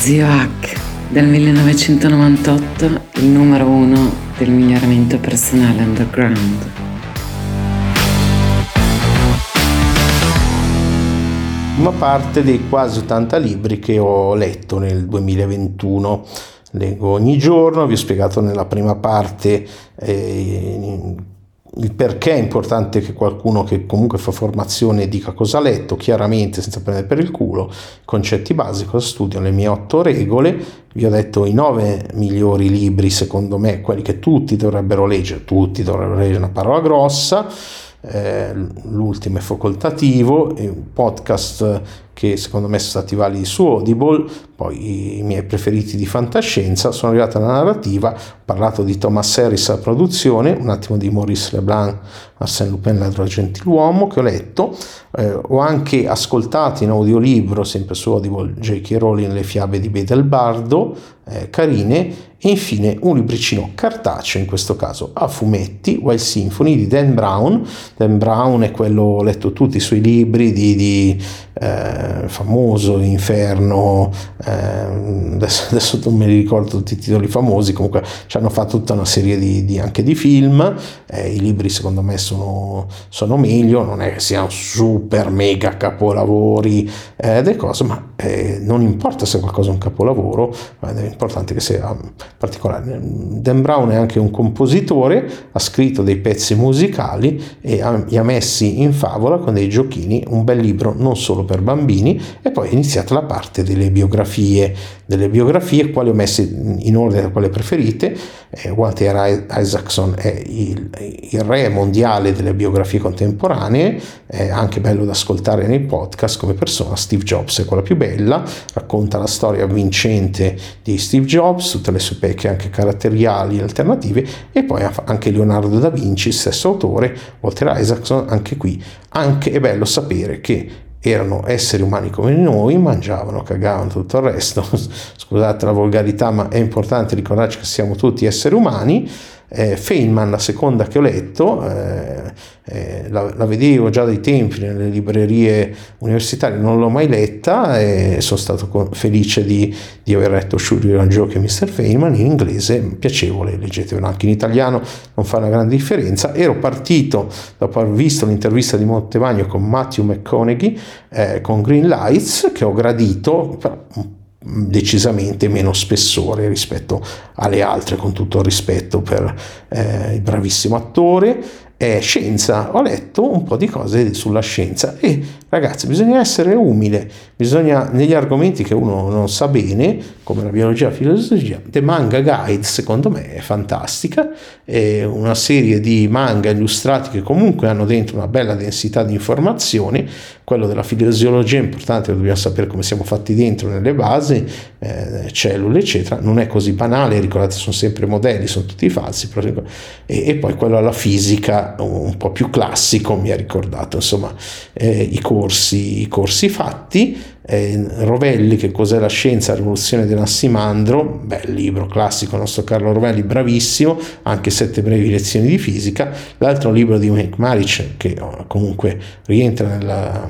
Zio Hack del 1998, il numero uno del miglioramento personale underground. Una parte dei quasi 80 libri che ho letto nel 2021. Leggo ogni giorno, vi ho spiegato nella prima parte eh, il perché è importante che qualcuno che comunque fa formazione dica cosa ha letto, chiaramente senza prendere per il culo, concetti basici, cosa studio, le mie otto regole, vi ho detto i nove migliori libri secondo me, quelli che tutti dovrebbero leggere, tutti dovrebbero leggere una parola grossa, eh, l'ultimo è facoltativo, un podcast che secondo me sono stati validi su Audible, poi i miei preferiti di fantascienza, sono arrivato alla narrativa, ho parlato di Thomas Harris alla produzione, un attimo di Maurice Leblanc, Arsène Lupin, Ladro Gentiluomo, che ho letto, eh, ho anche ascoltato in audiolibro, sempre su Audible, J.K. Rowling, Le fiabe di Bedelbardo, eh, carine, e infine un libricino cartaceo, in questo caso a fumetti, Wild Symphony di Dan Brown. Dan Brown è quello, ho letto tutti i suoi libri di, di eh, famoso, Inferno, eh, adesso, adesso, non mi ricordo tutti i titoli famosi, comunque ci hanno fatto tutta una serie di, di anche di film, eh, i libri secondo me sono, sono, meglio, non è che siano super mega capolavori eh, delle cose, ma eh, non importa se qualcosa è un capolavoro, ma è importante che sia particolare. Dan Brown è anche un compositore, ha scritto dei pezzi musicali e ha, li ha messi in favola con dei giochini, un bel libro non solo per bambini e poi è iniziata la parte delle biografie, delle biografie, quali ho messe in ordine da quelle preferite. Eh, Walter Isaacson è il, il, re mondiale delle biografie contemporanee, è anche bello da ascoltare nei podcast come persona. Steve Jobs è quella più bella, racconta la storia vincente di Steve Jobs, tutte le sue pecche anche caratteriali e alternative e poi anche Leonardo da Vinci, stesso autore, Walter Isaacson, anche qui anche è bello sapere che erano esseri umani come noi, mangiavano, cagavano, tutto il resto. Scusate la volgarità, ma è importante ricordarci che siamo tutti esseri umani eh, Feynman, la seconda che ho letto, eh, eh, la, la, vedevo già dai tempi nelle librerie universitarie, non l'ho mai letta e sono stato con, felice di, di, aver letto Shuri Joke e Mr. Feynman in inglese, piacevole, leggetevelo anche in italiano, non fa una grande differenza. Ero partito dopo aver visto l'intervista di Montevagno con Matthew McConaughey eh, con Green Lights, che ho gradito, però un decisamente meno spessore rispetto alle altre, con tutto il rispetto per eh, il bravissimo attore. È scienza, ho letto un po' di cose sulla scienza e ragazzi bisogna essere umile, bisogna negli argomenti che uno non sa bene, come la biologia e la filosofia, The Manga Guide secondo me è fantastica, è una serie di manga illustrati che comunque hanno dentro una bella densità di informazioni, quello della fisiologia è importante, dobbiamo sapere come siamo fatti dentro nelle basi, eh, cellule eccetera, non è così banale, ricordate sono sempre modelli, sono tutti falsi, e, e poi quello alla fisica un po' più classico mi ha ricordato insomma eh, i, corsi, i corsi fatti eh, Rovelli, che cos'è la scienza, la rivoluzione dell'Assimandro, bel libro classico, il nostro Carlo Rovelli, bravissimo, anche sette brevi lezioni di fisica, l'altro libro di Mike Maric, che oh, comunque rientra nella,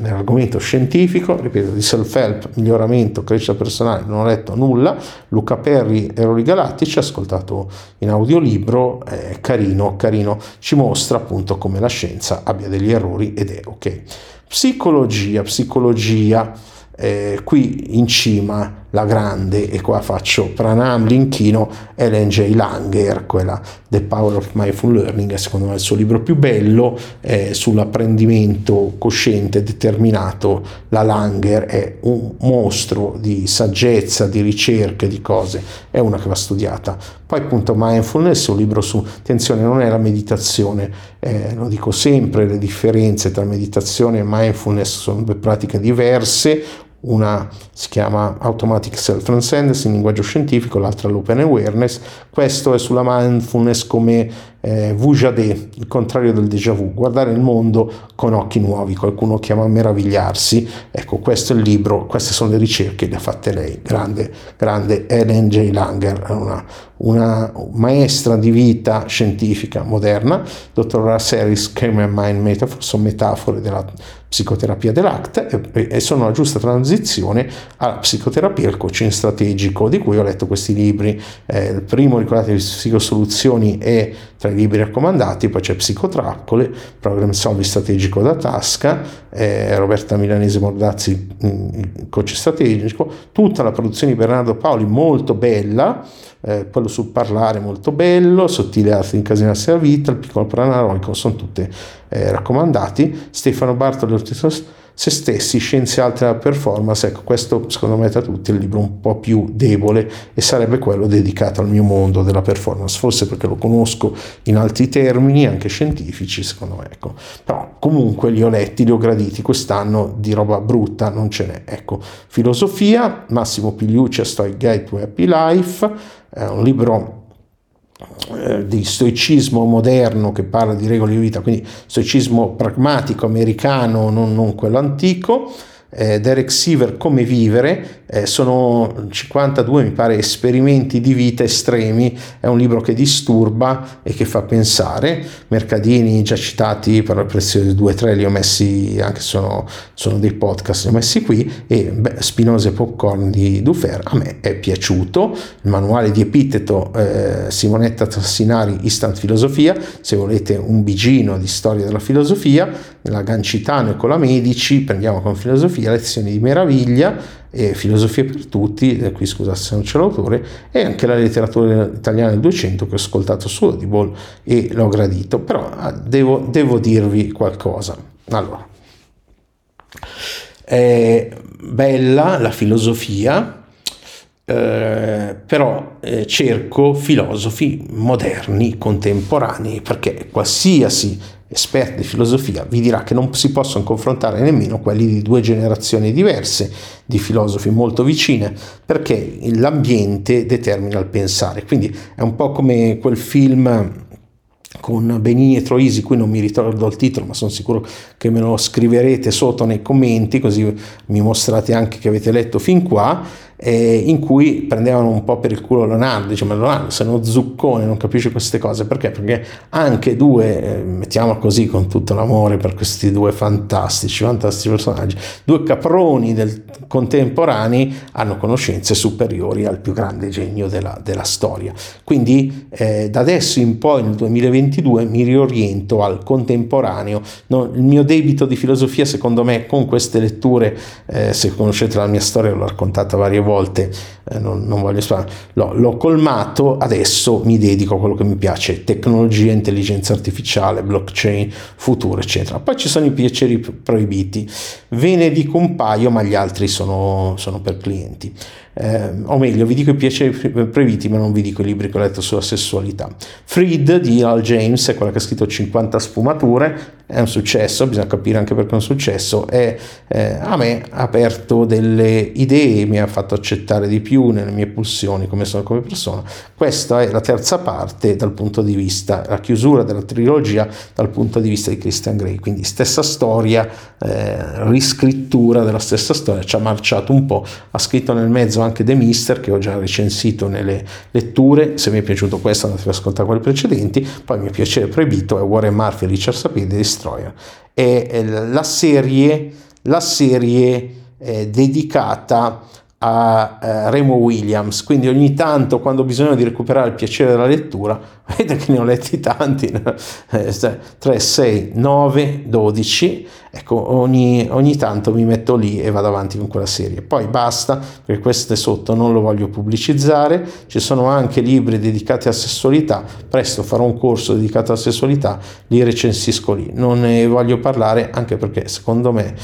nell'argomento scientifico, ripeto, di self-help, miglioramento, crescita personale, non ho letto nulla, Luca Perri, Errori Galattici, ascoltato in audiolibro, è carino, carino, ci mostra appunto come la scienza abbia degli errori ed è ok. Psicologia, psicologia, eh, qui in cima la grande, e qua faccio Pranam, l'inchino, Ellen J. Langer, quella The Power of Mindful Learning, secondo me il suo libro più bello eh, sull'apprendimento cosciente determinato. La Langer è un mostro di saggezza, di ricerche, di cose, è una che va studiata. Poi appunto Mindfulness, un libro su, attenzione, non è la meditazione, eh, lo dico sempre, le differenze tra meditazione e mindfulness sono due pratiche diverse, una si chiama Automatic Self Transcendence in linguaggio scientifico, l'altra l'Open Awareness. Questo è sulla mindfulness come eh, Vujade, il contrario del déjà vu, guardare il mondo con occhi nuovi, qualcuno chiama meravigliarsi. Ecco, questo è il libro, queste sono le ricerche le ha fatte lei, grande, grande Ellen J. Langer, una, una maestra di vita scientifica moderna, dottor Harris Came Mind Metaphor, sono metafore della psicoterapia dell'ACT e, e sono la giusta transizione alla psicoterapia e al coaching strategico di cui ho letto questi libri. Eh, il primo, ricordatevi, Psicosoluzioni è tra i libri raccomandati, poi c'è Psicotrappole, Program Solvi Strategico da Tasca, eh, Roberta Milanese Mordazzi, mm, coach strategico, tutta la produzione di Bernardo Paoli molto bella, eh, quello sul parlare molto bello, sottile arte di incasinarsi la vita, il piccolo pranarolico, sono tutte eh, raccomandati. Stefano Bartoli, se stessi, scienze della performance, ecco questo secondo me tra tutti è il libro un po' più debole e sarebbe quello dedicato al mio mondo della performance, forse perché lo conosco in altri termini, anche scientifici secondo me, ecco. però comunque li ho letti, li ho graditi, quest'anno di roba brutta non ce n'è, ecco. Filosofia, Massimo Pigliucci, Stoic Guide to Happy Life, è un libro di stoicismo moderno che parla di regole di vita, quindi stoicismo pragmatico americano, non, non quello antico eh, Derek Siever Come vivere, eh, sono 52 mi pare esperimenti di vita estremi, è un libro che disturba e che fa pensare, Mercadini già citati per la preziosa 2-3 li ho messi, anche sono, sono dei podcast, li ho messi qui. E beh, Spinoza e Popcorn di Dufer a me è piaciuto, il manuale di epiteto eh, Simonetta Tassinari Instant Filosofia, se volete un bigino di storia della filosofia, la Gancitano e con la Medici, prendiamo con filosofia filosofia, lezioni di meraviglia, e filosofia per tutti, qui scusa se non c'è l'autore, e anche la letteratura italiana del 200 che ho ascoltato su Audible e l'ho gradito, però ah, devo, devo dirvi qualcosa. Allora, è bella la filosofia, eh, però eh, cerco filosofi moderni, contemporanei, perché qualsiasi esperti di filosofia vi dirà che non si possono confrontare nemmeno quelli di due generazioni diverse di filosofi molto vicine perché l'ambiente determina il pensare. Quindi è un po' come quel film con Benini e Troisi, qui non mi ricordo il titolo, ma sono sicuro che me lo scriverete sotto nei commenti, così mi mostrate anche che avete letto fin qua eh, in cui prendevano un po' per il culo Leonardo, dicevano Leonardo sei uno zuccone, non capisci queste cose, perché? Perché anche due, eh, mettiamolo così con tutto l'amore per questi due fantastici, fantastici personaggi, due caproni del contemporanei hanno conoscenze superiori al più grande genio della, della storia. Quindi eh, da adesso in poi nel 2022 mi rioriento al contemporaneo, no, il mio debito di filosofia secondo me con queste letture, eh, se conoscete la mia storia l'ho raccontata varie volte, eh, non, non, voglio sparare, l'ho, l'ho colmato, adesso mi dedico a quello che mi piace, tecnologia, intelligenza artificiale, blockchain, futuro, eccetera. Poi ci sono i piaceri proibiti, ve ne dico un paio, ma gli altri sono, sono per clienti eh, o meglio vi dico i piaceri proibiti ma non vi dico i libri che ho letto sulla sessualità. Freed di Al James è quella che ha scritto 50 sfumature, è un successo, bisogna capire anche perché è un successo, e eh, a me ha aperto delle idee, mi ha fatto accettare di più nelle mie pulsioni come sono come persona. Questa è la terza parte dal punto di vista, la chiusura della trilogia dal punto di vista di Christian Grey, quindi stessa storia, eh, riscrittura della stessa storia, ci ha marciato un po', ha scritto nel mezzo anche The Mister che ho già recensito nelle letture, se mi è piaciuto questo andate ad ascoltare quelli precedenti, poi mio piacere proibito è Warren Murphy e Richard Sapir Destroyer. È la serie, la serie eh, dedicata a eh, Remo Williams, quindi ogni tanto quando ho bisogno di recuperare il piacere della lettura, vedete che ne ho letti tanti, 3, 6, 9, 12, ecco ogni, ogni tanto mi metto lì e vado avanti con quella serie. Poi basta, perché queste sotto non lo voglio pubblicizzare, ci sono anche libri dedicati a sessualità, presto farò un corso dedicato alla sessualità, li recensisco lì, non ne voglio parlare anche perché secondo me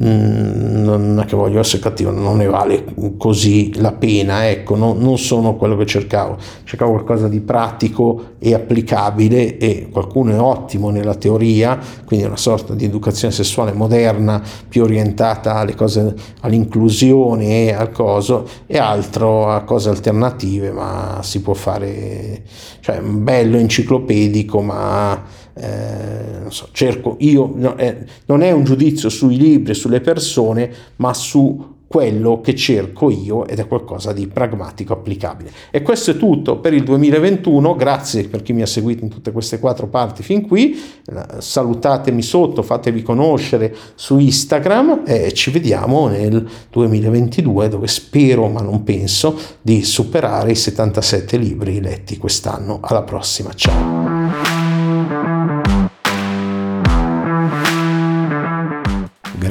Mm, non è che voglio essere cattivo, non ne vale così la pena, ecco, no, non sono quello che cercavo, cercavo qualcosa di pratico e applicabile e qualcuno è ottimo nella teoria, quindi una sorta di educazione sessuale moderna più orientata alle cose, all'inclusione e al coso e altro a cose alternative, ma si può fare, cioè bello enciclopedico, ma eh, non so, cerco io, no, eh, non è un giudizio sui libri, sulle persone, ma su quello che cerco io ed è qualcosa di pragmatico applicabile. E questo è tutto per il 2021, grazie per chi mi ha seguito in tutte queste quattro parti fin qui, salutatemi sotto, fatevi conoscere su Instagram e ci vediamo nel 2022 dove spero ma non penso di superare i 77 libri letti quest'anno. Alla prossima, ciao!